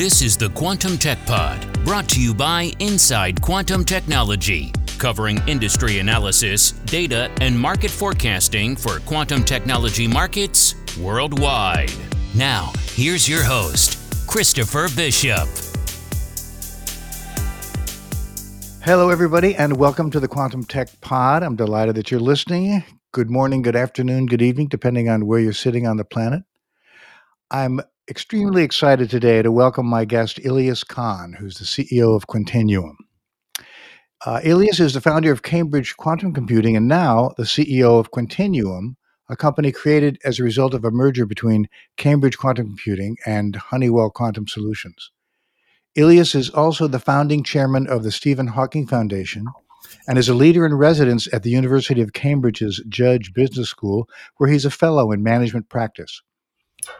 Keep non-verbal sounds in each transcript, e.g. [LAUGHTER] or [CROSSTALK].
This is the Quantum Tech Pod, brought to you by Inside Quantum Technology, covering industry analysis, data, and market forecasting for quantum technology markets worldwide. Now, here's your host, Christopher Bishop. Hello, everybody, and welcome to the Quantum Tech Pod. I'm delighted that you're listening. Good morning, good afternoon, good evening, depending on where you're sitting on the planet. I'm extremely excited today to welcome my guest, Ilyas Khan, who's the CEO of Quantinuum. Uh, Ilyas is the founder of Cambridge Quantum Computing and now the CEO of Quantinuum, a company created as a result of a merger between Cambridge Quantum Computing and Honeywell Quantum Solutions. Ilyas is also the founding chairman of the Stephen Hawking Foundation and is a leader in residence at the University of Cambridge's Judge Business School, where he's a fellow in management practice.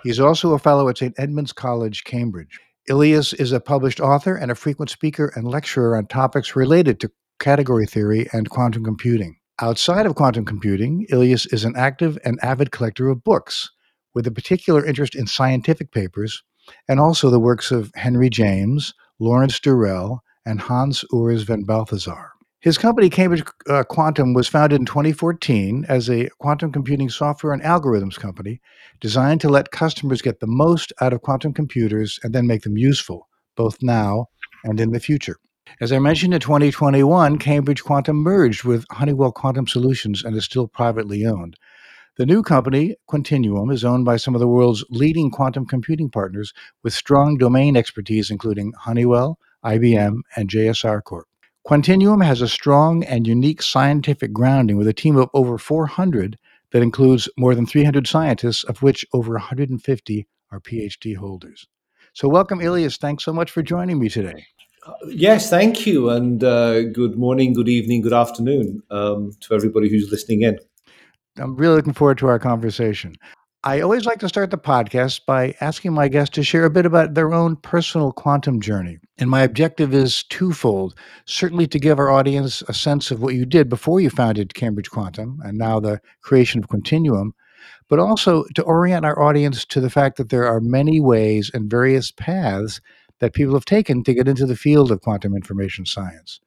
He's also a fellow at St. Edmund's College, Cambridge. Ilyas is a published author and a frequent speaker and lecturer on topics related to category theory and quantum computing. Outside of quantum computing, Ilyas is an active and avid collector of books, with a particular interest in scientific papers and also the works of Henry James, Lawrence Durrell, and Hans Urs von Balthasar. His company, Cambridge uh, Quantum, was founded in 2014 as a quantum computing software and algorithms company designed to let customers get the most out of quantum computers and then make them useful, both now and in the future. As I mentioned in 2021, Cambridge Quantum merged with Honeywell Quantum Solutions and is still privately owned. The new company, Quantinuum, is owned by some of the world's leading quantum computing partners with strong domain expertise, including Honeywell, IBM, and JSR Corp. Quantinuum has a strong and unique scientific grounding with a team of over 400 that includes more than 300 scientists, of which over 150 are PhD holders. So, welcome, Ilyas. Thanks so much for joining me today. Uh, yes, thank you. And uh, good morning, good evening, good afternoon um, to everybody who's listening in. I'm really looking forward to our conversation. I always like to start the podcast by asking my guests to share a bit about their own personal quantum journey. And my objective is twofold certainly to give our audience a sense of what you did before you founded Cambridge Quantum and now the creation of Quantinuum, but also to orient our audience to the fact that there are many ways and various paths that people have taken to get into the field of quantum information science.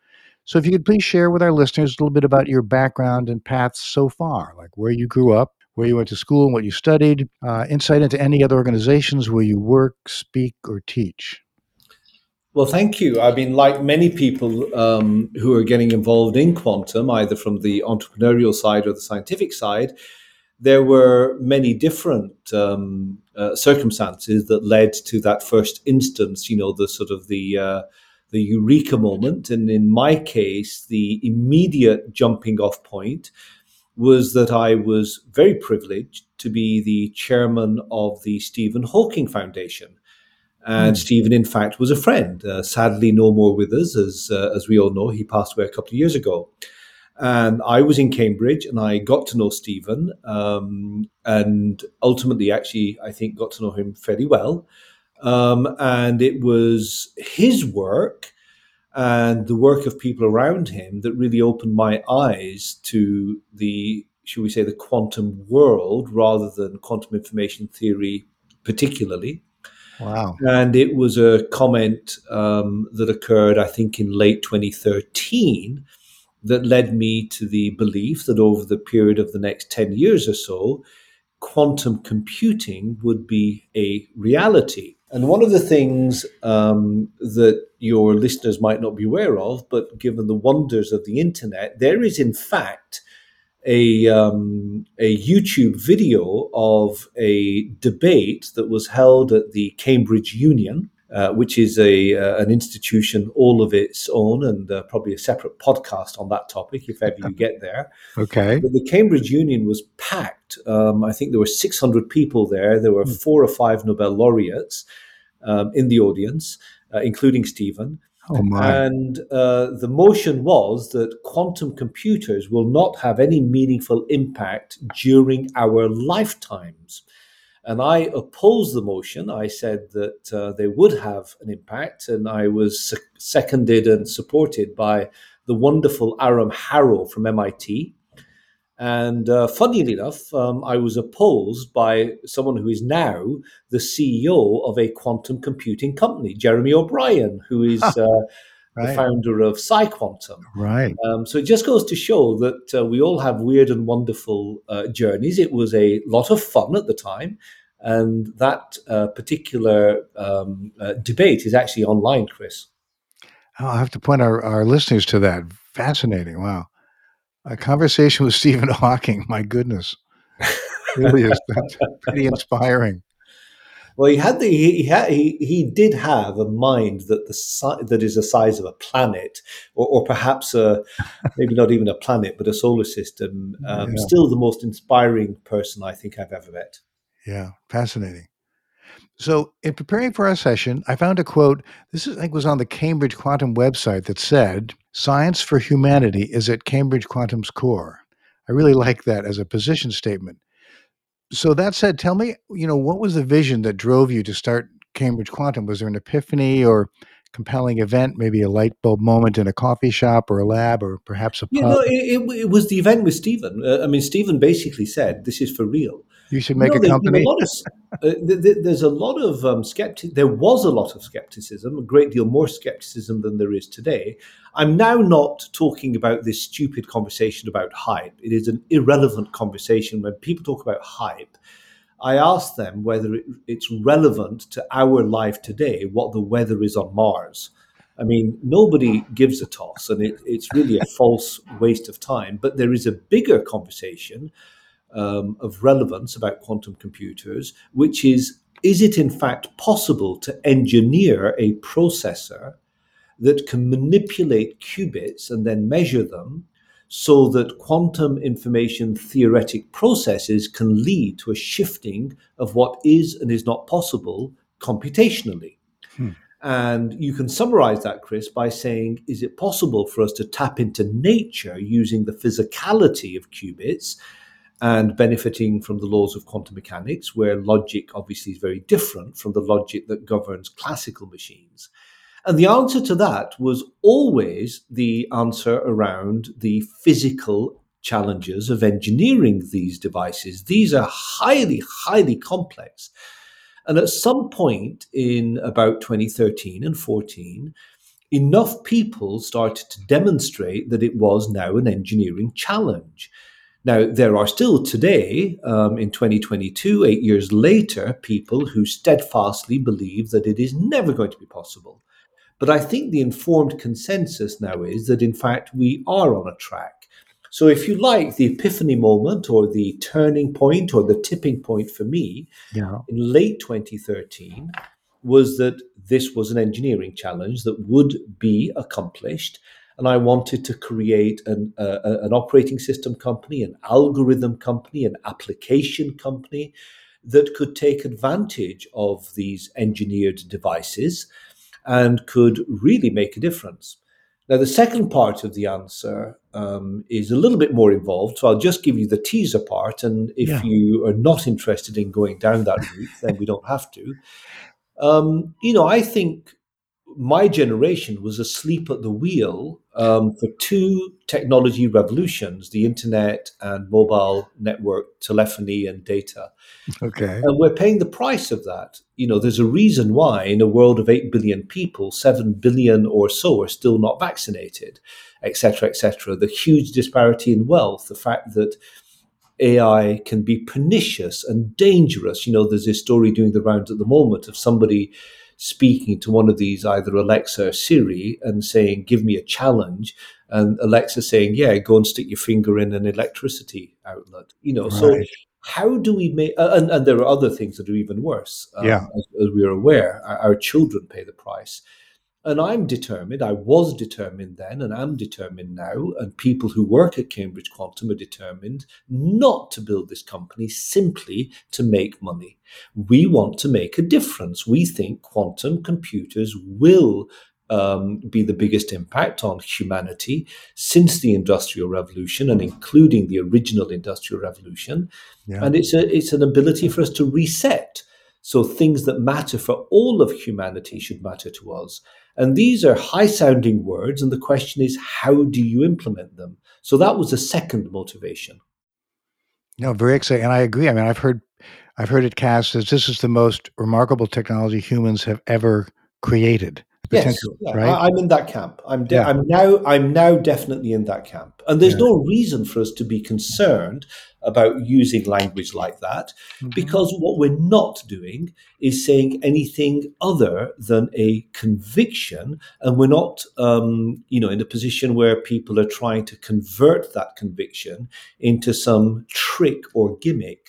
So, if you could please share with our listeners a little bit about your background and paths so far, like where you grew up, where you went to school and what you studied, uh, insight into any other organizations where you work, speak, or teach. Well, thank you. I mean, like many people um, who are getting involved in quantum, either from the entrepreneurial side or the scientific side, there were many different um, uh, circumstances that led to that first instance. You know, the sort of the uh, the eureka moment, and in my case, the immediate jumping off point was that I was very privileged to be the chairman of the Stephen Hawking Foundation. And mm. Stephen, in fact, was a friend. Uh, sadly, no more with us, as uh, as we all know. He passed away a couple of years ago. And I was in Cambridge, and I got to know Stephen, um, and ultimately, actually, I think got to know him fairly well. Um, and it was his work and the work of people around him that really opened my eyes to the, should we say, the quantum world rather than quantum information theory, particularly. Wow. And it was a comment um, that occurred, I think, in late 2013 that led me to the belief that over the period of the next 10 years or so, quantum computing would be a reality. And one of the things um, that your listeners might not be aware of, but given the wonders of the internet, there is in fact a, um, a YouTube video of a debate that was held at the Cambridge Union. Uh, which is a uh, an institution all of its own, and uh, probably a separate podcast on that topic if ever you [LAUGHS] get there. Okay. But the Cambridge Union was packed. Um, I think there were 600 people there. There were hmm. four or five Nobel laureates, um, in the audience, uh, including Stephen. Oh and uh, the motion was that quantum computers will not have any meaningful impact during our lifetimes. And I opposed the motion. I said that uh, they would have an impact, and I was seconded and supported by the wonderful Aram Harrow from MIT, And uh, funnily enough, um, I was opposed by someone who is now the CEO of a quantum computing company, Jeremy O'Brien, who is [LAUGHS] uh, right. the founder of PsiQuantum. Right. Um, so it just goes to show that uh, we all have weird and wonderful uh, journeys. It was a lot of fun at the time. And that uh, particular um, uh, debate is actually online, Chris. I'll have to point our, our listeners to that. Fascinating. Wow. A conversation with Stephen [LAUGHS] Hawking. My goodness. really is [LAUGHS] pretty inspiring. Well, he had the he he, he did have a mind that the si- that is the size of a planet, or, or perhaps a maybe not even a planet, but a solar system. Um, yeah. Still, the most inspiring person I think I've ever met. Yeah, fascinating. So, in preparing for our session, I found a quote. This is, I think was on the Cambridge Quantum website that said, "Science for humanity is at Cambridge Quantum's core." I really like that as a position statement. So that said, tell me, you know, what was the vision that drove you to start Cambridge Quantum? Was there an epiphany or compelling event, maybe a light bulb moment in a coffee shop or a lab or perhaps a pub? You know, it, it, it was the event with Stephen. Uh, I mean, Stephen basically said, "This is for real." You should make a company. A of, uh, there's a lot of um, skeptic. There was a lot of skepticism, a great deal more skepticism than there is today. I'm now not talking about this stupid conversation about hype. It is an irrelevant conversation when people talk about hype. I ask them whether it, it's relevant to our life today, what the weather is on Mars. I mean, nobody gives a toss, and it, it's really a false waste of time. But there is a bigger conversation um, of relevance about quantum computers, which is is it in fact possible to engineer a processor that can manipulate qubits and then measure them so that quantum information theoretic processes can lead to a shifting of what is and is not possible computationally? Hmm. And you can summarize that, Chris, by saying, is it possible for us to tap into nature using the physicality of qubits and benefiting from the laws of quantum mechanics, where logic obviously is very different from the logic that governs classical machines. And the answer to that was always the answer around the physical challenges of engineering these devices. These are highly, highly complex. And at some point in about 2013 and 14, enough people started to demonstrate that it was now an engineering challenge. Now, there are still today, um, in 2022, eight years later, people who steadfastly believe that it is never going to be possible. But I think the informed consensus now is that, in fact, we are on a track. So, if you like, the epiphany moment or the turning point or the tipping point for me yeah. in late 2013 was that this was an engineering challenge that would be accomplished and I wanted to create an, uh, an operating system company, an algorithm company, an application company that could take advantage of these engineered devices and could really make a difference. Now, the second part of the answer um, is a little bit more involved, so I'll just give you the teaser part. And if yeah. you are not interested in going down that route, then we don't have to. Um, you know, I think my generation was asleep at the wheel um, for two technology revolutions the internet and mobile network telephony and data. Okay. And we're paying the price of that. You know, there's a reason why in a world of 8 billion people, 7 billion or so are still not vaccinated, et cetera, et cetera. The huge disparity in wealth, the fact that AI can be pernicious and dangerous. You know, there's this story doing the rounds at the moment of somebody speaking to one of these, either Alexa or Siri, and saying, Give me a challenge. And Alexa saying, Yeah, go and stick your finger in an electricity outlet. You know, right. so how do we make, uh, and, and, there are other things that are even worse. Um, yeah. As, as, we are aware, our, our children pay the price. And I'm determined, I was determined then, and am determined now, and people who work at Cambridge Quantum are determined not to build this company simply to make money. We want to make a difference. We think quantum computers will um, be the biggest impact on humanity since the Industrial Revolution and including the original Industrial Revolution. Yeah. And it's, a, it's an ability for us to reset. So things that matter for all of humanity should matter to us. And these are high sounding words. And the question is, how do you implement them? So that was the second motivation. No, very exciting, and I agree. I mean, I've heard, I've heard it cast as this is the most remarkable technology humans have ever created. Yes, yeah, right? I, am in that camp. I'm de- yeah. I'm now I'm now definitely in that camp, and there's yeah. no reason for us to be concerned about using language like that, mm-hmm. because what we're not doing is saying anything other than a conviction, and we're not, um, you know, in a position where people are trying to convert that conviction into some trick or gimmick.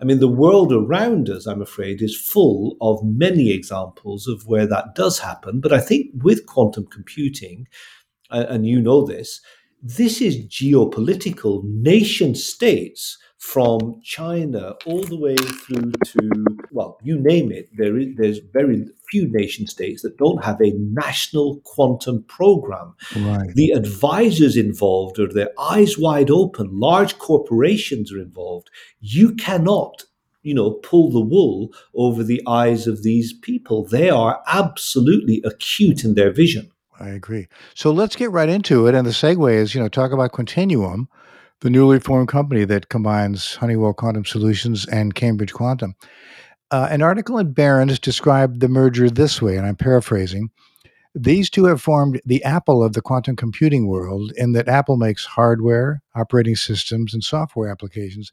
I mean, the world around us, I'm afraid, is full of many examples of where that does happen. But I think with quantum computing, and you know this, this is geopolitical. Nation states from China all the way through to, well, you name it, there is, there's very few nation states that don't have a national quantum program. Right. The advisors involved are their eyes wide open. Large corporations are involved. You cannot you know, pull the wool over the eyes of these people. They are absolutely acute in their vision. I agree. So let's get right into it. And the segue is, you know, talk about Quantinuum the newly formed company that combines Honeywell Quantum Solutions and Cambridge Quantum. Uh, an article in Barron's described the merger this way, and I'm paraphrasing. These two have formed the Apple of the quantum computing world in that Apple makes hardware, operating systems, and software applications,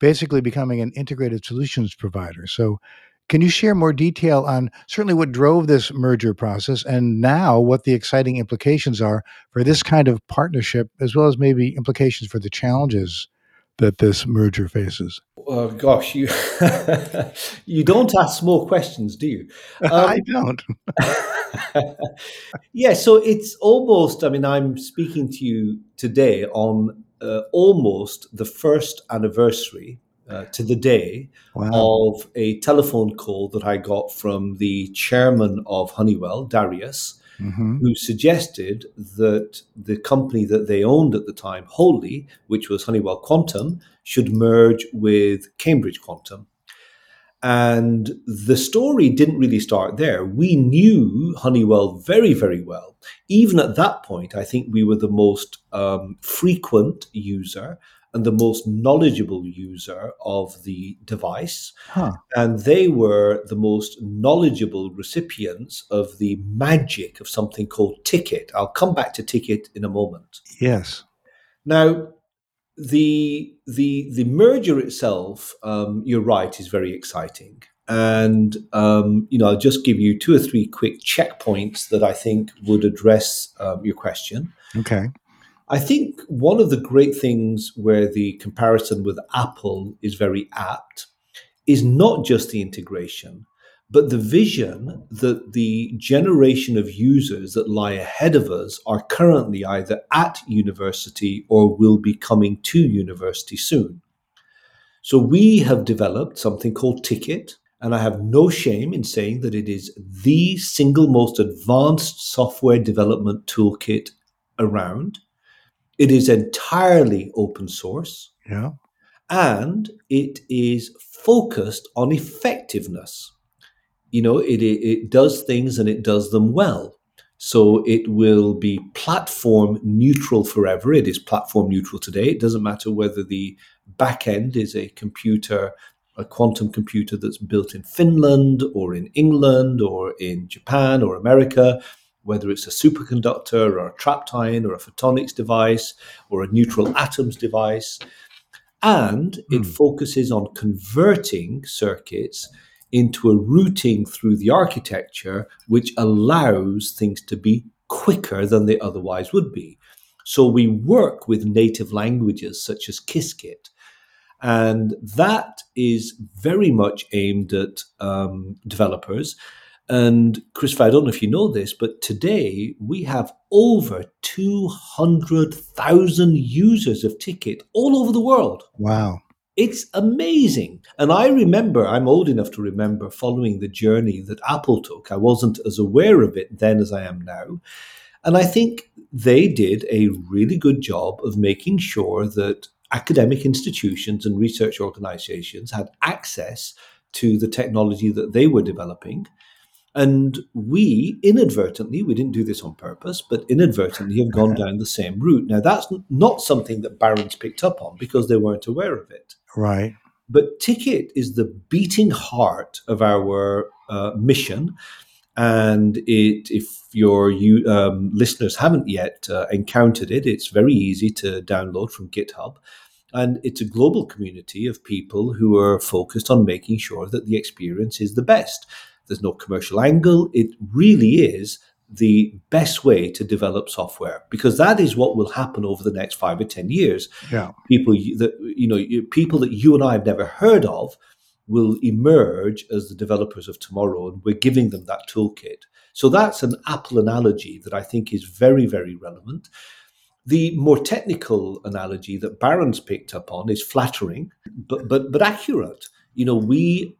basically becoming an integrated solutions provider. So, can you share more detail on certainly what drove this merger process and now what the exciting implications are for this kind of partnership, as well as maybe implications for the challenges that this merger faces? Oh, gosh, you [LAUGHS] you don't ask small questions, do you? [LAUGHS] Um, I don't. [LAUGHS] yeah, so it's almost. I mean, I'm speaking to you today on uh, almost the first anniversary uh, to the day wow. of a telephone call that I got from the chairman of Honeywell, Darius, mm-hmm. who suggested that the company that they owned at the time wholly, which was Honeywell Quantum, should merge with Cambridge Quantum. And the story didn't really start there. We knew Honeywell very, very well. Even at that point, I think we were the most um, frequent user and the most knowledgeable user of the device. Huh. And they were the most knowledgeable recipients of the magic of something called TKET. I'll come back to TKET in a moment. Yes. Now, the the the merger itself, um, you're right, is very exciting. And um, you know, I'll just give you two or three quick checkpoints that I think would address um, your question. Okay. I think one of the great things where the comparison with Apple is very apt is not just the integration, but the vision that the generation of users that lie ahead of us are currently either at university or will be coming to university soon. So we have developed something called TKET, and I have no shame in saying that it is the single most advanced software development toolkit around. It is entirely open source. Yeah. And it is focused on effectiveness. You know, it, it, it does things and it does them well. So it will be platform neutral forever. It is platform neutral today. It doesn't matter whether the backend is a computer, a quantum computer that's built in Finland or in England or in Japan or America whether it's a superconductor or a trapped ion or a photonics device or a neutral atoms device. And it mm. focuses on converting circuits into a routing through the architecture, which allows things to be quicker than they otherwise would be. So we work with native languages such as Qiskit. And that is very much aimed at um, developers. And Christopher, I don't know if you know this, but today we have over 200,000 users of TKET all over the world. Wow. It's amazing. And I remember, I'm old enough to remember following the journey that Apple took. I wasn't as aware of it then as I am now. And I think they did a really good job of making sure that academic institutions and research organizations had access to the technology that they were developing And we inadvertently, we didn't do this on purpose, but inadvertently have gone [LAUGHS] down the same route. Now, that's not something that Barron's picked up on because they weren't aware of it. Right. But TKET is the beating heart of our uh, mission. And it, if your you, um, listeners haven't yet uh, encountered it, it's very easy to download from GitHub. And it's a global community of people who are focused on making sure that the experience is the best. There's no commercial angle. It really is the best way to develop software because that is what will happen over the next five or ten years. Yeah, people that you know, people that you and I have never heard of will emerge as the developers of tomorrow, and we're giving them that toolkit. So that's an Apple analogy that I think is very, very relevant. The more technical analogy that Barron's picked up on is flattering, but but but accurate. You know, we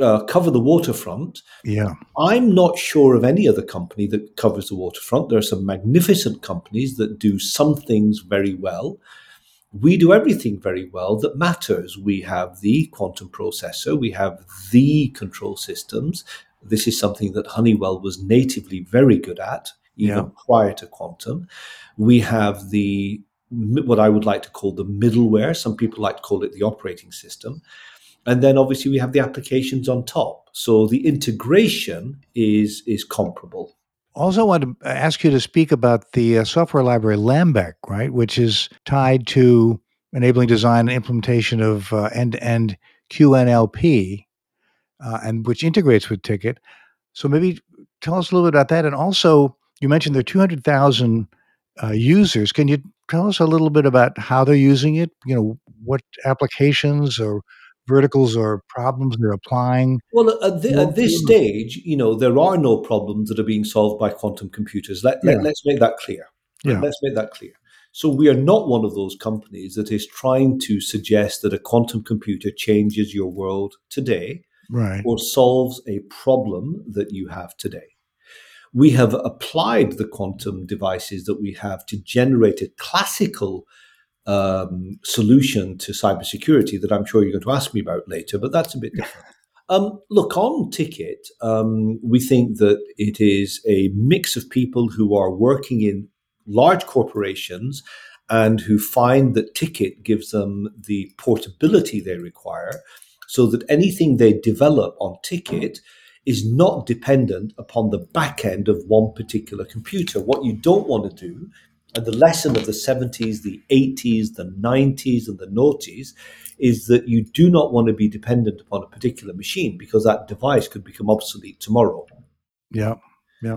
uh, cover the waterfront. Yeah. I'm not sure of any other company that covers the waterfront. There are some magnificent companies that do some things very well. We do everything very well that matters. We have the quantum processor, we have the control systems. This is something that Honeywell was natively very good at, even yeah. prior to quantum. We have the what I would like to call the middleware. Some people like to call it the operating system. And then obviously we have the applications on top. So the integration is is comparable. Also, I want to ask you to speak about the uh, software library lambeq, right, which is tied to enabling design and implementation of uh, end-to-end QNLP, uh, and which integrates with TKET. So maybe tell us a little bit about that. And also, you mentioned there are 200,000 uh, users. Can you tell us a little bit about how they're using it? You know, what applications or verticals or problems they're applying? Well, at, the, at this stage, you know, there are no problems that are being solved by quantum computers. Let, yeah. let, us make that clear. Yeah. Let's make that clear. So we are not one of those companies that is trying to suggest that a quantum computer changes your world today right. or solves a problem that you have today. We have applied the quantum devices that we have to generate a classical um, solution to cybersecurity that I'm sure you're going to ask me about later, but that's a bit different. Um, look, on TKET, um, we think that it is a mix of people who are working in large corporations and who find that TKET gives them the portability they require so that anything they develop on TKET is not dependent upon the back end of one particular computer. What you don't want to do and the lesson of the 70s, the 80s, the 90s, and the noughties is that you do not want to be dependent upon a particular machine because that device could become obsolete tomorrow. Yeah, yeah.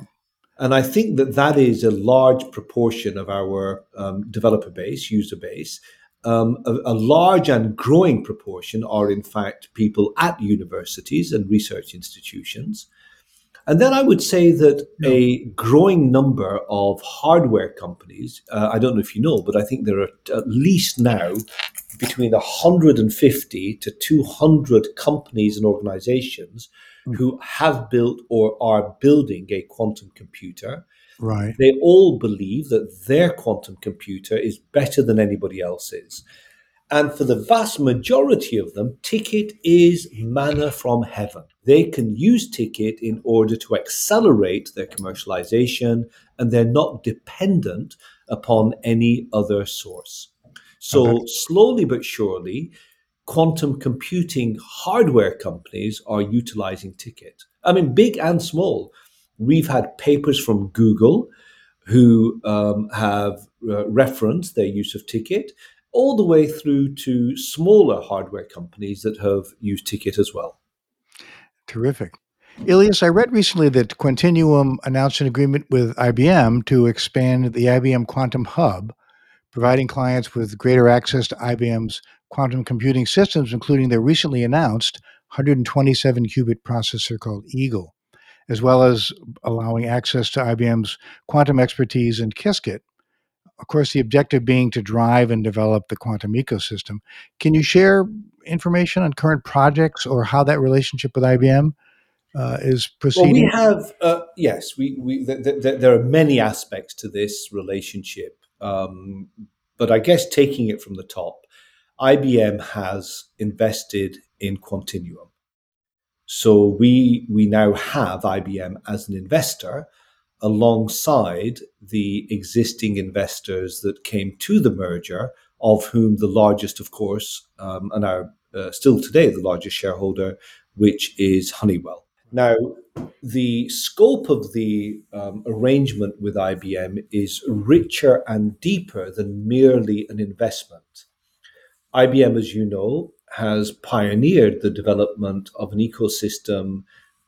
And I think that that is a large proportion of our um, developer base, user base. Um, a, a, large and growing proportion are, in fact, people at universities and research institutions. And then I would say that a growing number of hardware companies, uh, I don't know if you know, but I think there are at least now between 150 to 200 companies and organizations mm. who have built or are building a quantum computer. Right. They all believe that their quantum computer is better than anybody else's. And for the vast majority of them, TKET is manna from heaven. They can use TKET in order to accelerate their commercialization, and they're not dependent upon any other source. So, okay. slowly but surely, quantum computing hardware companies are utilizing TKET. I mean, big and small. We've had papers from Google who um, have uh, referenced their use of TKET all the way through to smaller hardware companies that have used TKET as well. Terrific. Ilyas, I read recently that Quantinuum announced an agreement with IBM to expand the IBM Quantum Hub, providing clients with greater access to IBM's quantum computing systems, including their recently announced 127 qubit processor called Eagle, as well as allowing access to IBM's quantum expertise in Qiskit, of course, the objective being to drive and develop the quantum ecosystem. Can you share information on current projects or how that relationship with IBM uh, is proceeding? Well, we have, uh, yes, we, we th- th- th- there are many aspects to this relationship. Um, but I guess taking it from the top, IBM has invested in Quantinuum. So we we now have IBM as an investor alongside the existing investors that came to the merger, of whom the largest, of course, um, and are uh, still today the largest shareholder, which is Honeywell. Now, the scope of the um, arrangement with IBM is richer and deeper than merely an investment. IBM, as you know, has pioneered the development of an ecosystem,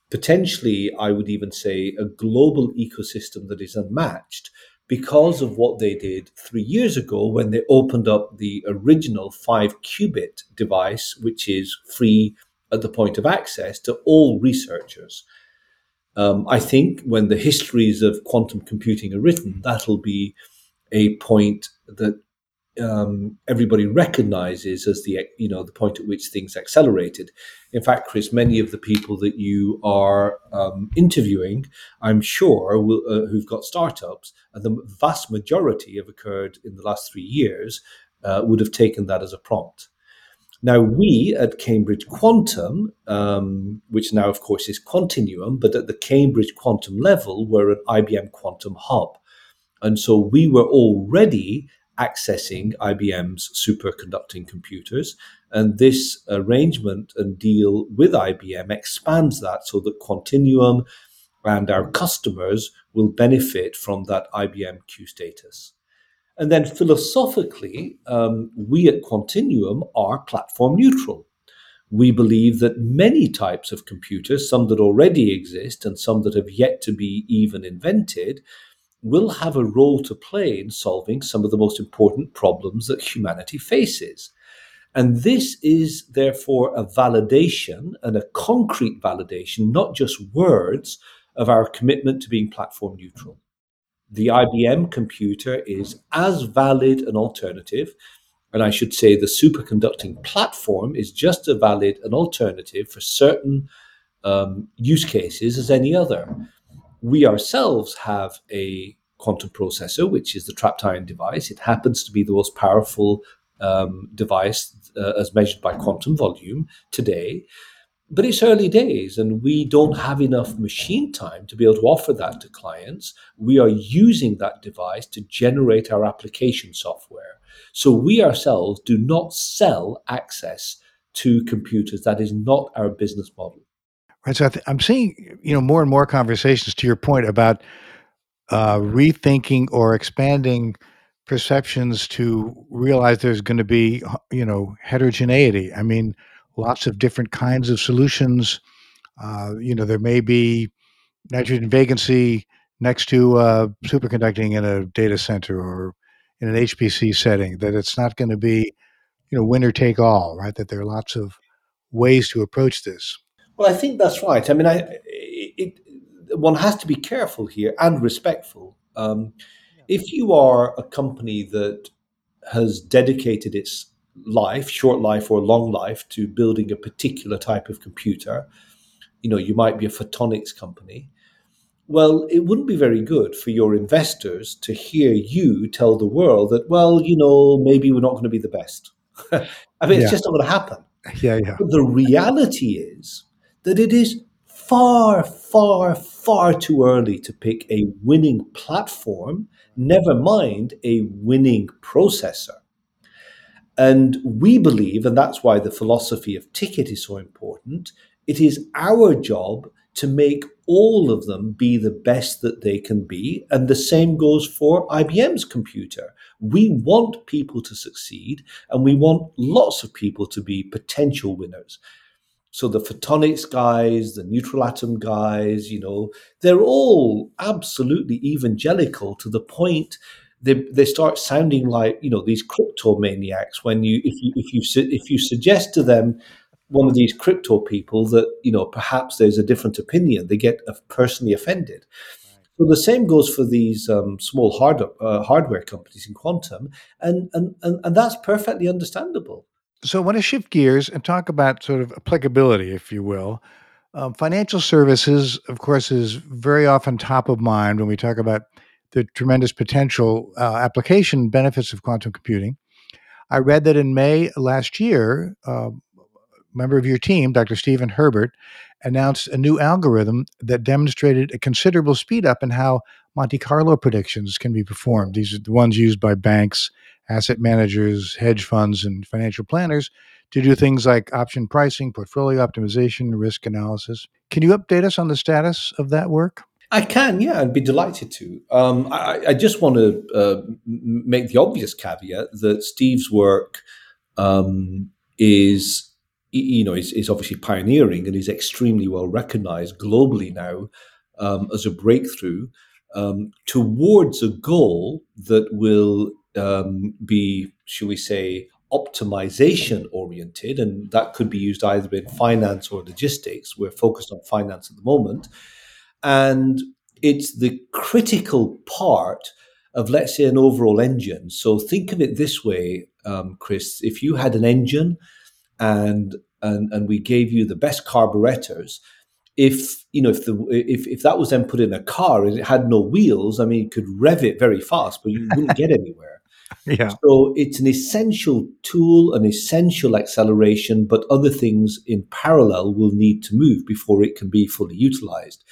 potentially, I would even say, a global ecosystem that is unmatched because of what they did three years ago when they opened up the original five qubit device, which is free at the point of access to all researchers. Um, I think when the histories of quantum computing are written, that'll be a point that um, everybody recognizes as the you know the point at which things accelerated. In fact, Chris, many of the people that you are um, interviewing, I'm sure, will, uh, who've got startups, and the vast majority have occurred in the last three years, uh, would have taken that as a prompt. Now, we at Cambridge Quantum, um, which now, of course, is Quantinuum, but at the Cambridge Quantum level, we're an IBM Quantum Hub. And so we were already accessing IBM's superconducting computers. And this arrangement and deal with IBM expands that so that Quantinuum and our customers will benefit from that IBM Q status. And then philosophically, um, we at Quantinuum are platform neutral. We believe that many types of computers, some that already exist and some that have yet to be even invented, will have a role to play in solving some of the most important problems that humanity faces. And this is therefore a validation and a concrete validation, not just words, of our commitment to being platform neutral. The IBM computer is as valid an alternative, and I should say the superconducting platform is just as valid an alternative for certain um, use cases as any other we ourselves have a quantum processor, which is the trapped ion device. It happens to be the most powerful um, device uh, as measured by quantum volume today. But it's early days, and we don't have enough machine time to be able to offer that to clients. We are using that device to generate our application software. So we ourselves do not sell access to computers. That is not our business model. Right. So I am seeing, you know, more and more conversations to your point about uh, rethinking or expanding perceptions to realize there's going to be, you know, heterogeneity. I mean, lots of different kinds of solutions. Uh, you know, there may be nitrogen vacancy next to uh, superconducting in a data center or in an HPC setting. That it's not going to be, you know, winner take all. Right. That there are lots of ways to approach this. Well, I think that's right. I mean, I, it, one has to be careful here and respectful. Um, if you are a company that has dedicated its life, short life or long life, to building a particular type of computer, you know, you might be a photonics company. Well, it wouldn't be very good for your investors to hear you tell the world that, well, you know, maybe we're not going to be the best. [LAUGHS] I mean, yeah. it's just not going to happen. Yeah, yeah. But the reality is that it is far, far, far too early to pick a winning platform, never mind a winning processor. And we believe, and that's why the philosophy of TKET is so important, it is our job to make all of them be the best that they can be. And the same goes for IBM's computer. We want people to succeed and we want lots of people to be potential winners. So the photonics guys, the neutral atom guys, you know, they're all absolutely evangelical to the point they, they start sounding like you know these crypto maniacs when you if you if you if you suggest to them one of these crypto people that you know perhaps there's a different opinion they get personally offended. So the same goes for these um, small hard, uh, hardware companies in quantum and, and and and that's perfectly understandable so I want to shift gears and talk about sort of applicability, if you will. Um, financial services, of course, is very often top of mind when we talk about the tremendous potential uh, application benefits of quantum computing. I read that in May last year, uh, a member of your team, Dr. Stephen Herbert, announced a new algorithm that demonstrated a considerable speed up in how Monte Carlo predictions can be performed. These are the ones used by banks, asset managers, hedge funds, and financial planners to do things like option pricing, portfolio optimization, risk analysis. Can you update us on the status of that work? I can, yeah, I'd be delighted to. Um, I, I, just want to uh, make the obvious caveat that Steve's work um, is, you know, is, is, obviously pioneering and is extremely well recognized globally now um, as a breakthrough um, towards a goal that will um, be, should we say, optimization oriented, and that could be used either in finance or logistics. We're focused on finance at the moment. And it's the critical part of, let's say, an overall engine. So think of it this way, um, Chris. If you had an engine and, and, and we gave you the best carburetors, if you know if the if, if that was then put in a car and it had no wheels, I mean, you could rev it very fast, but you wouldn't get [LAUGHS] anywhere. Yeah. So it's an essential tool, an essential acceleration, but other things in parallel will need to move before it can be fully utilized.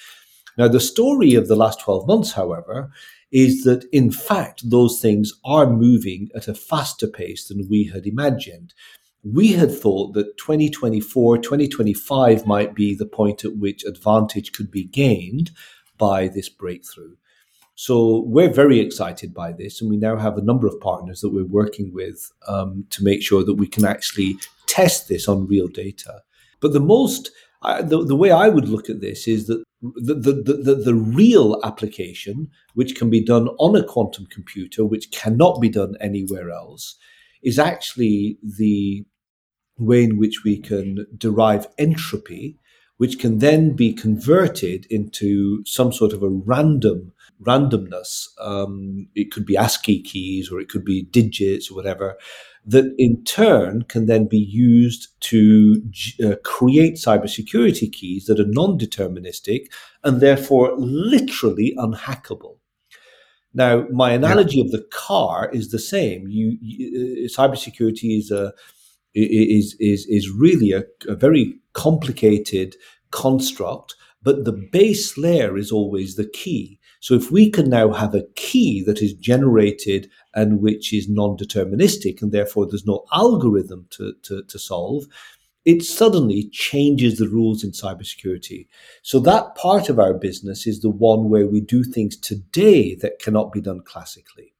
Now, the story of the last 12 months, however, is that in fact, those things are moving at a faster pace than we had imagined. We had thought that 2024, 2025 might be the point at which advantage could be gained by this breakthrough. So we're very excited by this, and we now have a number of partners that we're working with um, to make sure that we can actually test this on real data. But the most, uh, the, the way I would look at this is that the, the, the, the real application, which can be done on a quantum computer, which cannot be done anywhere else, is actually the way in which we can derive entropy, which can then be converted into some sort of a random randomness. Um, it could be ASCII keys or it could be digits or whatever, that in turn can then be used to uh, create cybersecurity keys that are non deterministic and therefore literally unhackable. Now, my analogy yeah. of the car is the same. You, you uh, cybersecurity is a is is is really a, a very complicated construct, but the base layer is always the key. So if we can now have a key that is generated and which is non-deterministic, and therefore there's no algorithm to, to, to solve, it suddenly changes the rules in cybersecurity. So that part of our business is the one where we do things today that cannot be done classically.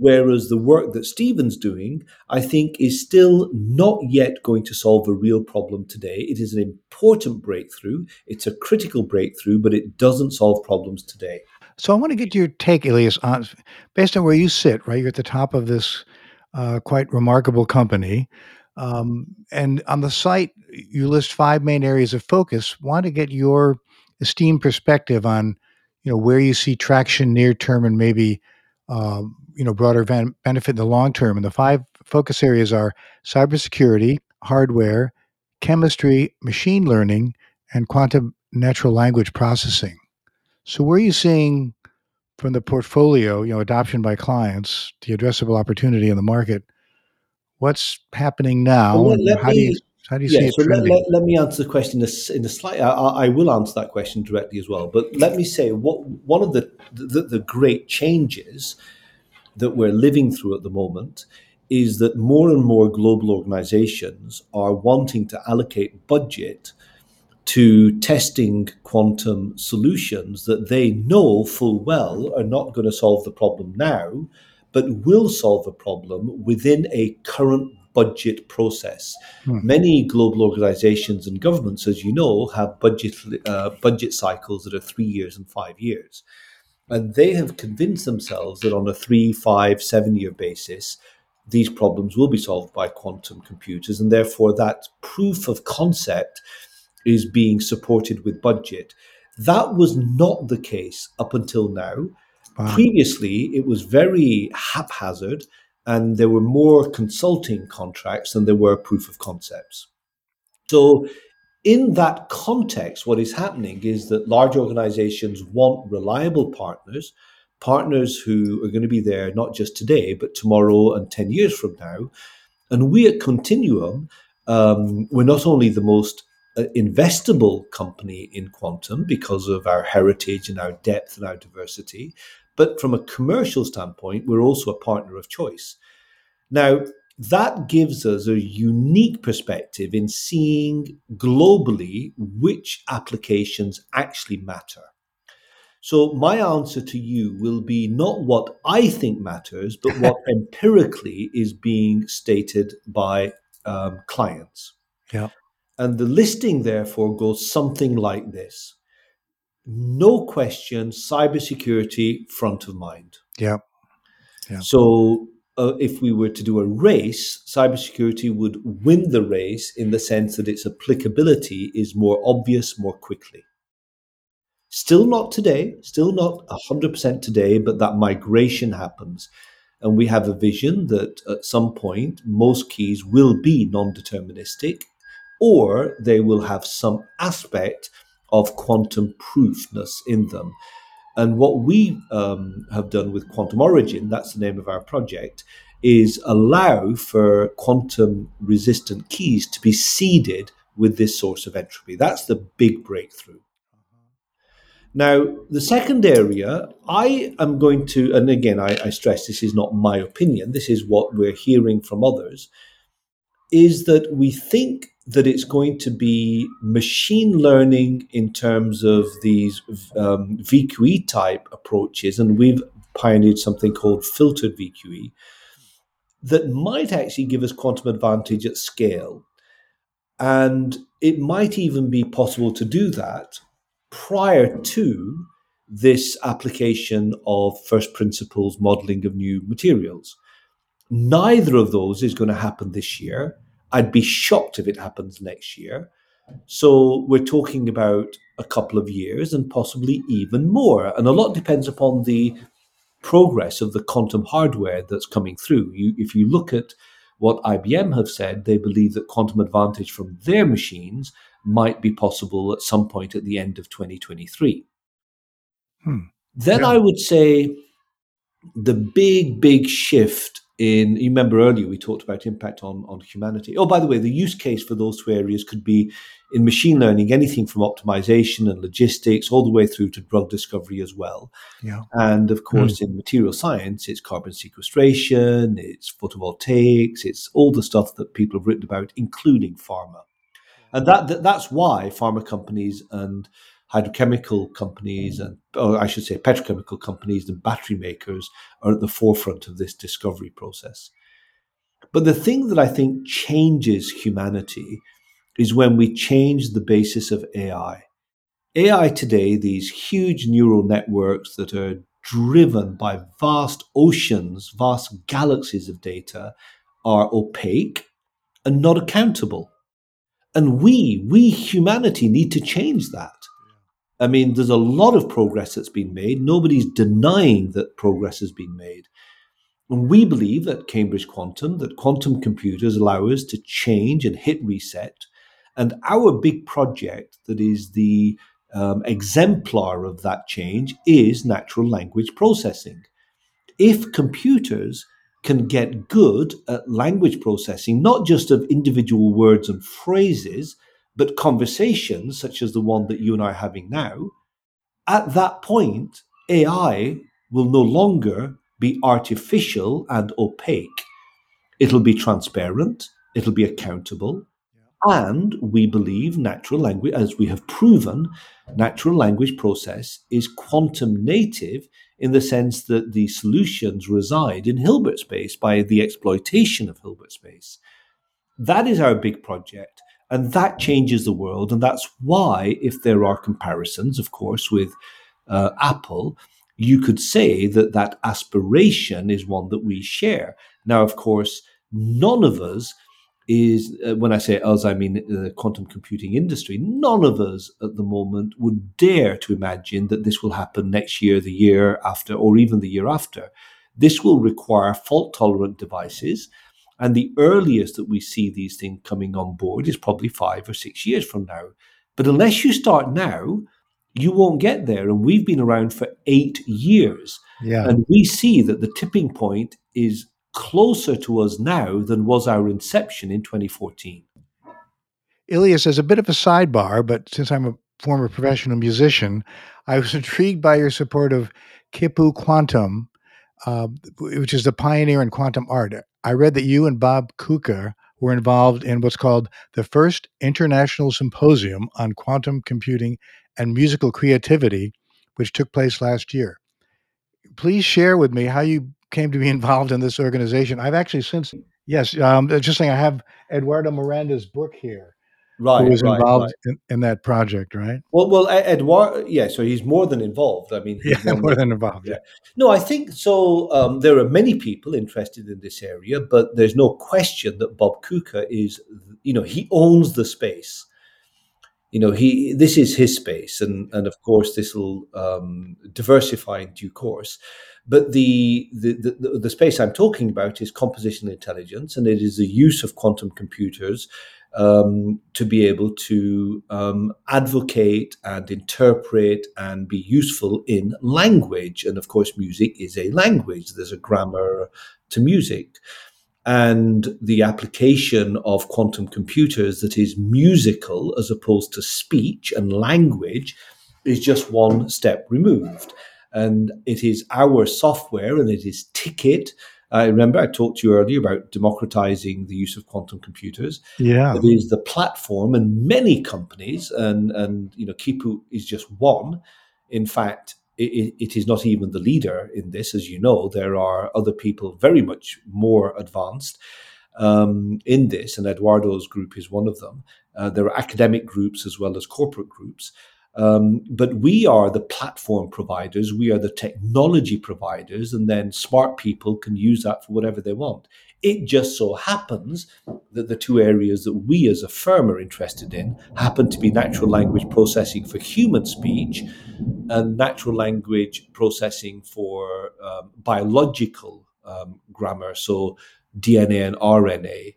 Whereas the work that Stephen's doing, I think, is still not yet going to solve a real problem today. It is an important breakthrough. It's a critical breakthrough, but it doesn't solve problems today. So I want to get your take, Ilyas, on based on where you sit. Right, you're at the top of this uh, quite remarkable company, um, and on the site you list five main areas of focus. Want to get your esteemed perspective on, you know, where you see traction near term and maybe um, you know broader van- benefit in the long term. And the five focus areas are cybersecurity, hardware, chemistry, machine learning, and quantum natural language processing. So, where are you seeing from the portfolio, you know, adoption by clients, the addressable opportunity in the market? What's happening now? Well, let, how, me, do you, how do you yeah, see it so let, let, let, me answer the question in a slight. I, I, will answer that question directly as well. But let me say what one of the the, the great changes that we're living through at the moment is that more and more global organizations are wanting to allocate budget to testing quantum solutions that they know full well are not going to solve the problem now, but will solve a problem within a current budget process. Hmm. Many global organizations and governments, as you know, have budget uh, budget cycles that are three years and five years. And they have convinced themselves that on a three, five, seven year basis, these problems will be solved by quantum computers. And therefore, that proof of concept is being supported with budget. That was not the case up until now. Wow. Previously, it was very haphazard, and there were more consulting contracts than there were proof of concepts. So in that context, what is happening is that large organizations want reliable partners, partners who are going to be there not just today, but tomorrow and 10 years from now. And we at Quantinuum, um, we're not only the most investable company in quantum because of our heritage and our depth and our diversity. But from a commercial standpoint, we're also a partner of choice. Now, that gives us a unique perspective in seeing globally which applications actually matter. So, my answer to you will be not what I think matters, but what [LAUGHS] empirically is being stated by um, clients. Yeah. And the listing, therefore, goes something like this no question, cybersecurity front of mind. Yeah. yeah. So, uh, if we were to do a race, cybersecurity would win the race in the sense that its applicability is more obvious more quickly. Still not today, still not 100% today, but that migration happens. And we have a vision that at some point, most keys will be non deterministic or they will have some aspect of quantum proofness in them. And what we um, have done with Quantum Origin, that's the name of our project, is allow for quantum resistant keys to be seeded with this source of entropy. That's the big breakthrough. Now, the second area, I am going to, and again, I, I stress this is not my opinion, this is what we're hearing from others, is that we think that it's going to be machine learning in terms of these um, VQE type approaches, and we've pioneered something called filtered VQE that might actually give us quantum advantage at scale. And it might even be possible to do that prior to this application of first principles modeling of new materials. Neither of those is going to happen this year. I'd be shocked if it happens next year. So we're talking about a couple of years and possibly even more. And a lot depends upon the progress of the quantum hardware that's coming through. You, if you look at what IBM have said, they believe that quantum advantage from their machines might be possible at some point at the end of 2023. Hmm. Then yeah. I would say the big, big shift in you remember earlier we talked about impact on on humanity. Oh by the way the use case for those two areas could be in machine learning anything from optimization and logistics all the way through to drug discovery as well. Yeah. And of course mm. in material science it's carbon sequestration it's photovoltaics it's all the stuff that people have written about including pharma. And that, that that's why pharma companies and hydrochemical companies mm. and, or I should say, petrochemical companies and battery makers are at the forefront of this discovery process. But the thing that I think changes humanity is when we change the basis of AI. AI today, these huge neural networks that are driven by vast oceans, vast galaxies of data, are opaque and not accountable. And we, we humanity, need to change that. I mean, there's a lot of progress that's been made. Nobody's denying that progress has been made. And we believe at Cambridge Quantum that quantum computers allow us to change and hit reset. And our big project, that is the um, exemplar of that change, is natural language processing. If computers can get good at language processing, not just of individual words and phrases, but conversations such as the one that you and I are having now, at that point, AI will no longer be artificial and opaque. It'll be transparent, it'll be accountable, and we believe natural language, as we have proven, natural language process is quantum native in the sense that the solutions reside in Hilbert space by the exploitation of Hilbert space. That is our big project. And that changes the world. And that's why, if there are comparisons, of course, with uh, Apple, you could say that that aspiration is one that we share. Now, of course, none of us is, uh, when I say us, I mean the quantum computing industry, none of us at the moment would dare to imagine that this will happen next year, the year after, or even the year after. This will require fault tolerant devices and the earliest that we see these things coming on board is probably five or six years from now. But unless you start now, you won't get there. And we've been around for eight years. Yeah. And we see that the tipping point is closer to us now than was our inception in 2014. Ilyas, as a bit of a sidebar, but since I'm a former professional musician, I was [LAUGHS] intrigued by your support of Kipu Quantum, uh, which is the pioneer in quantum art. I read that you and Bob Coecke were involved in what's called the first international symposium on quantum computing and musical creativity, which took place last year. Please share with me how you came to be [LAUGHS] involved in this organization. I've actually since, yes, um, just saying, I have Eduardo Miranda's book here right, who was right, involved right. in, in that project, right? Well, well, Edward, yeah. So he's more than involved. I mean, he's Yeah, [LAUGHS] more than involved. Yeah. No, I think so. Um, there are many people interested in this area, but there's no question that Bob Coecke is, you know, he owns the space. You know, he this is his space, and and of course this will um, diversify in due course. But the, the the the space I'm talking about is compositional intelligence, and it is the use of quantum computers um, to be able to um, advocate and interpret and be useful in language. And of course, music is a language, there's a grammar to music. And the application of quantum computers that is musical as opposed to speech and language is just one step removed. And it is our software and it is TKET. I remember I talked to you earlier about democratizing the use of quantum computers. Yeah. It is the platform, and many companies, and and you know, Kipu is just one. In fact, it, it is not even the leader in this, as you know. There are other people very much more advanced um, in this, and Eduardo's group is one of them. Uh, there are academic groups as well as corporate groups. Um, but we are the platform providers, we are the technology providers, and then smart people can use that for whatever they want. It just so happens that the two areas that we as a firm are interested in happen to be natural language processing for human speech and natural language processing for um, biological um, grammar, so DNA and RNA.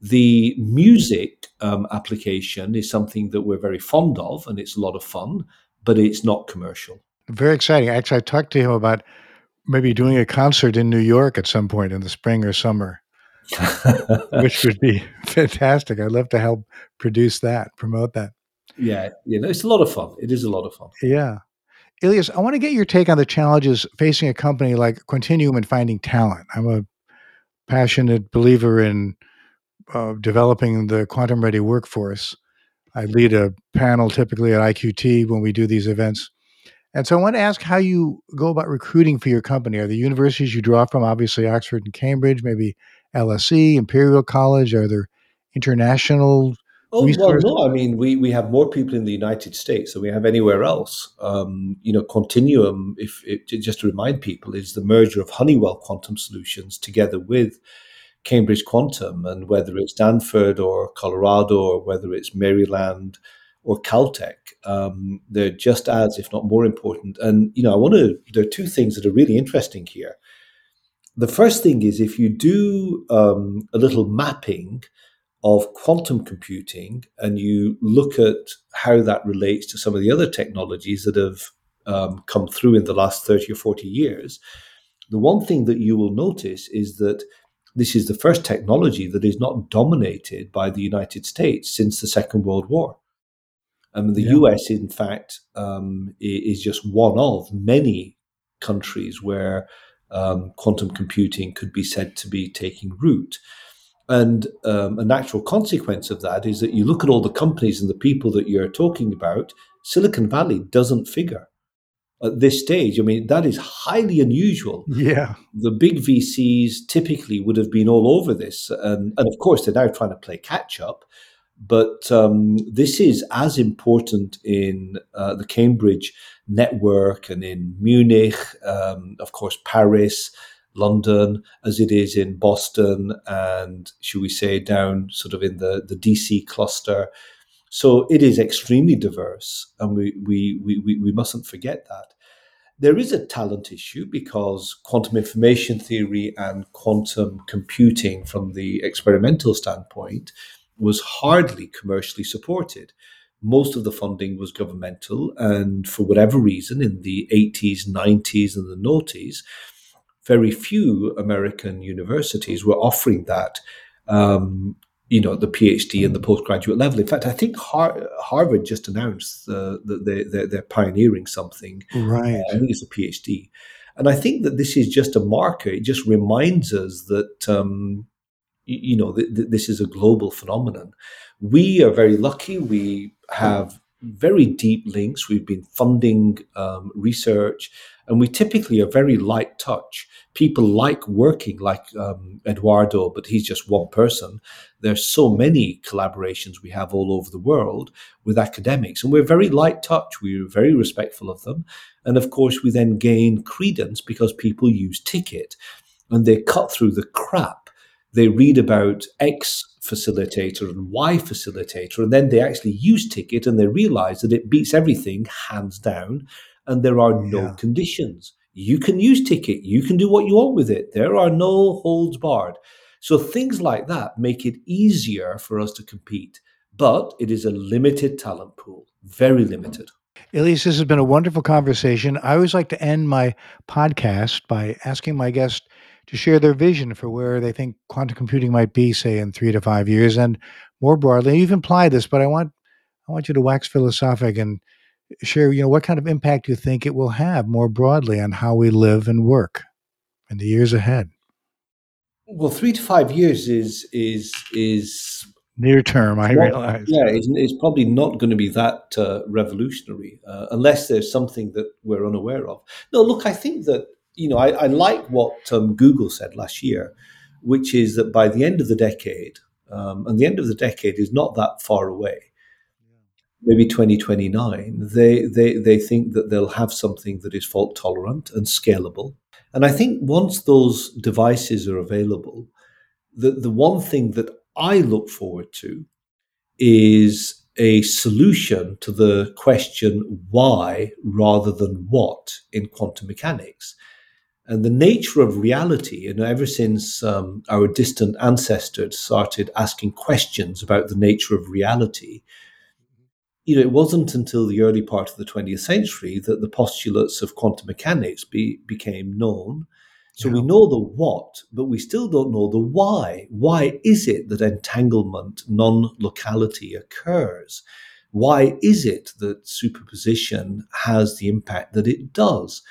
The music um, application is something that we're very fond of and it's a lot of fun, but it's not commercial. Very exciting. Actually, I talked to him about maybe doing a concert in New York at some point in the spring or summer, [LAUGHS] which would be [LAUGHS] fantastic. I'd love to help produce that, promote that. yeah, you know, it's a lot of fun. It is a lot of fun. Yeah. Ilyas, I want to get your take on the challenges facing a company like Quantinuum in finding talent. I'm a passionate believer in uh, developing the quantum ready workforce. I lead a panel typically at IQT when we do these events. And so I want to ask how you go about recruiting for your company. Are the universities you draw from, obviously Oxford and Cambridge, maybe LSE, Imperial College? Are there international? Oh well, no. I mean, we we have more people in the United States than we have anywhere else. Um, you know, Quantinuum, if it, just to remind people, is the merger of Honeywell Quantum Solutions together with Cambridge Quantum, and whether it's Stanford or Colorado or whether it's Maryland or Caltech, um, they're just as, if not more important. And you know, I want to. There are two things that are really interesting here. The first thing is if you do um, a little mapping of quantum computing and you look at how that relates to some of the other technologies that have um, come through in the last 30 or 40 years, the one thing that you will notice is that this is the first technology that is not dominated by the United States since the Second World War. Um, the Yeah. US, in fact, um, is just one of many countries where um, quantum computing could be said to be taking root. And um, a natural consequence of that is that you look at all the companies and the people that you're talking about, Silicon Valley doesn't figure at this stage. I mean, that is highly unusual. Yeah. The big VCs typically would have been all over this. And, and of course, they're now trying to play catch up. But um, this is as important in uh, the Cambridge network and in Munich, um, of course, Paris, London, as it is in Boston, and should we say down sort of in the, the DC cluster. So it is extremely diverse, and we, we, we, we, we mustn't forget that. There is a talent issue because quantum information theory and quantum computing, from the experimental standpoint, was hardly commercially supported. Most of the funding was governmental, and for whatever reason, in the 80s, 90s, and the noughties, very few American universities were offering that, um, you know, the PhD and the postgraduate level. In fact, I think Har- Harvard just announced uh, that they, they're, they're, pioneering something. Right. Uh, I think it's a PhD. And I think that this is just a marker. It just reminds us that, um, you, you know, th- th- this is a global phenomenon. We are very lucky. We have very deep links. We've been funding um, research, and we typically are very light touch. People like working like um, Eduardo, but he's just one person. There's so many collaborations we have all over the world with academics, and we're very light touch. We're very respectful of them, and of course, we then gain credence because people use TKET, and they cut through the crap. They read about X facilitator and Y facilitator, and then they actually use TKET and they realize that it beats everything hands down, and there are no yeah. conditions. You can use TKET, you can do what you want with it. There are no holds barred. So things like that make it easier for us to compete, but it is a limited talent pool, very limited. Ilyas, this has been a wonderful conversation. I always like to end my podcast by asking my guest to share their vision for where they think quantum computing might be, say, in three to five years, and more broadly. You've implied this, but I want I want you to wax philosophic and share, you know, what kind of impact do you think it will have more broadly on how we live and work in the years ahead. Well, three to five years is is is near term. I realize. Yeah, it's, it's, probably not going to be that uh, revolutionary uh, unless there's something that we're unaware of. No, look, I think that you know, I, I like what um, Google said last year, which is that by the end of the decade, um, and the end of the decade is not that far away, maybe 2029, they, they, they think that they'll have something that is fault tolerant and scalable. And I think once those devices are available, the, the one thing that I look forward to is a solution to the question why rather than what in quantum mechanics. And the nature of reality, and ever since um, our distant ancestors started asking questions about the nature of reality, you know, it wasn't until the early part of the 20th century that the postulates of quantum mechanics be, became known. So yeah. we know the what, but we still don't know the why. Why is it that entanglement, non locality occurs? Why is it that superposition has the impact that it does?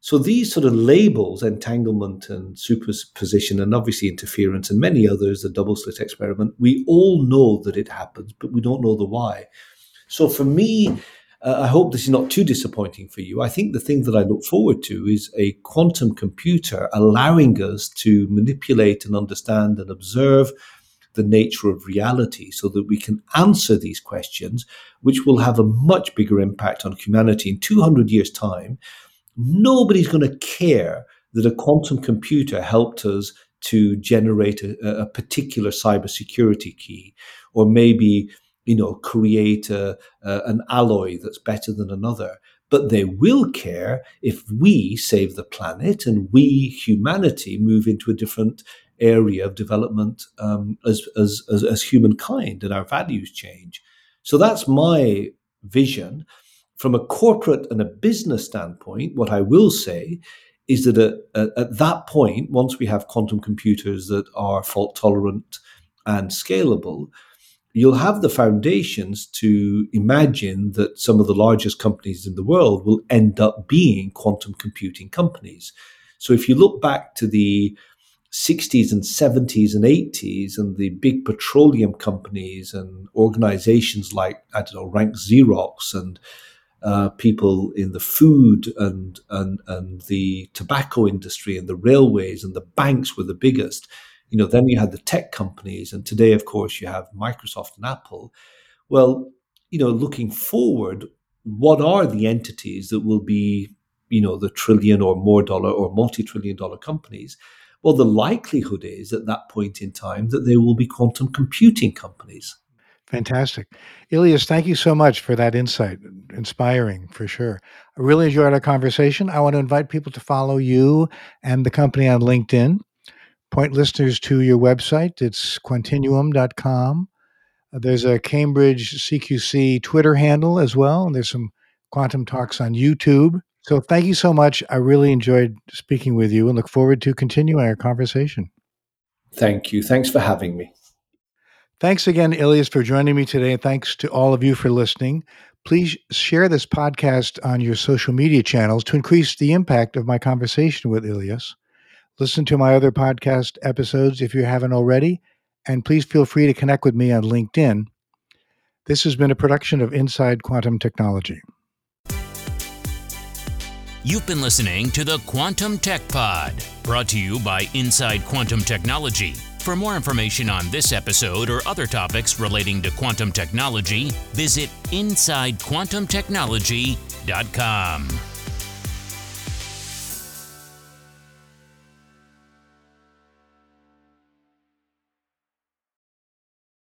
So these sort of labels, entanglement and superposition, and obviously interference, and many others, the double slit experiment, we all know that it happens, but we don't know the why. So for me, uh, I hope this is not too disappointing for you. I think the thing that I look forward to is a quantum computer allowing us to manipulate and understand and observe the nature of reality so that we can answer these questions, which will have a much bigger impact on humanity in 200 years' time nobody's going to care that a quantum computer helped us to generate a, a particular cybersecurity key, or maybe you know create a, a, an alloy that's better than another. But they will care if we save the planet and we humanity move into a different area of development um, as, as, as, as humankind and our values change. So that's my vision. From a corporate and a business standpoint, what I will say is that at, at, that point, once we have quantum computers that are fault tolerant and scalable, you'll have the foundations to imagine that some of the largest companies in the world will end up being quantum computing companies. So if you look back to the 60s and 70s and 80s and the big petroleum companies and organizations like, I don't know, Rank Xerox and uh, people in the food and, and and the tobacco industry and the railways and the banks were the biggest. You know, then you had the tech companies, and today, of course, you have Microsoft and Apple. Well, you know, looking forward, what are the entities that will be, you know, the trillion or more dollar or multi-trillion dollar companies? Well, the likelihood is at that point in time that they will be quantum computing companies. Fantastic. Ilyas, thank you so much for that insight. Inspiring for sure. I really enjoyed our conversation. I want to invite people to follow you and the company on LinkedIn. Point listeners to your website. It's quantinuum.com. Uh, there's a Cambridge CQC Twitter handle as well, and there's some quantum talks on YouTube. So thank you so much. I really enjoyed speaking with you and look forward to continuing our conversation. Thank you. Thanks for having me. Thanks again, Ilyas, for joining me today. Thanks to all of you for listening. Please share this podcast on your social media channels to increase the impact of my conversation with Ilyas. Listen to my other podcast episodes if you haven't already, and please feel free to connect with me on LinkedIn. This has been a production of Inside Quantum Technology. You've been listening to the Quantum Tech Pod, brought to you by Inside Quantum Technology. For more information on this episode or other topics relating to quantum technology, visit InsideQuantumTechnology.com.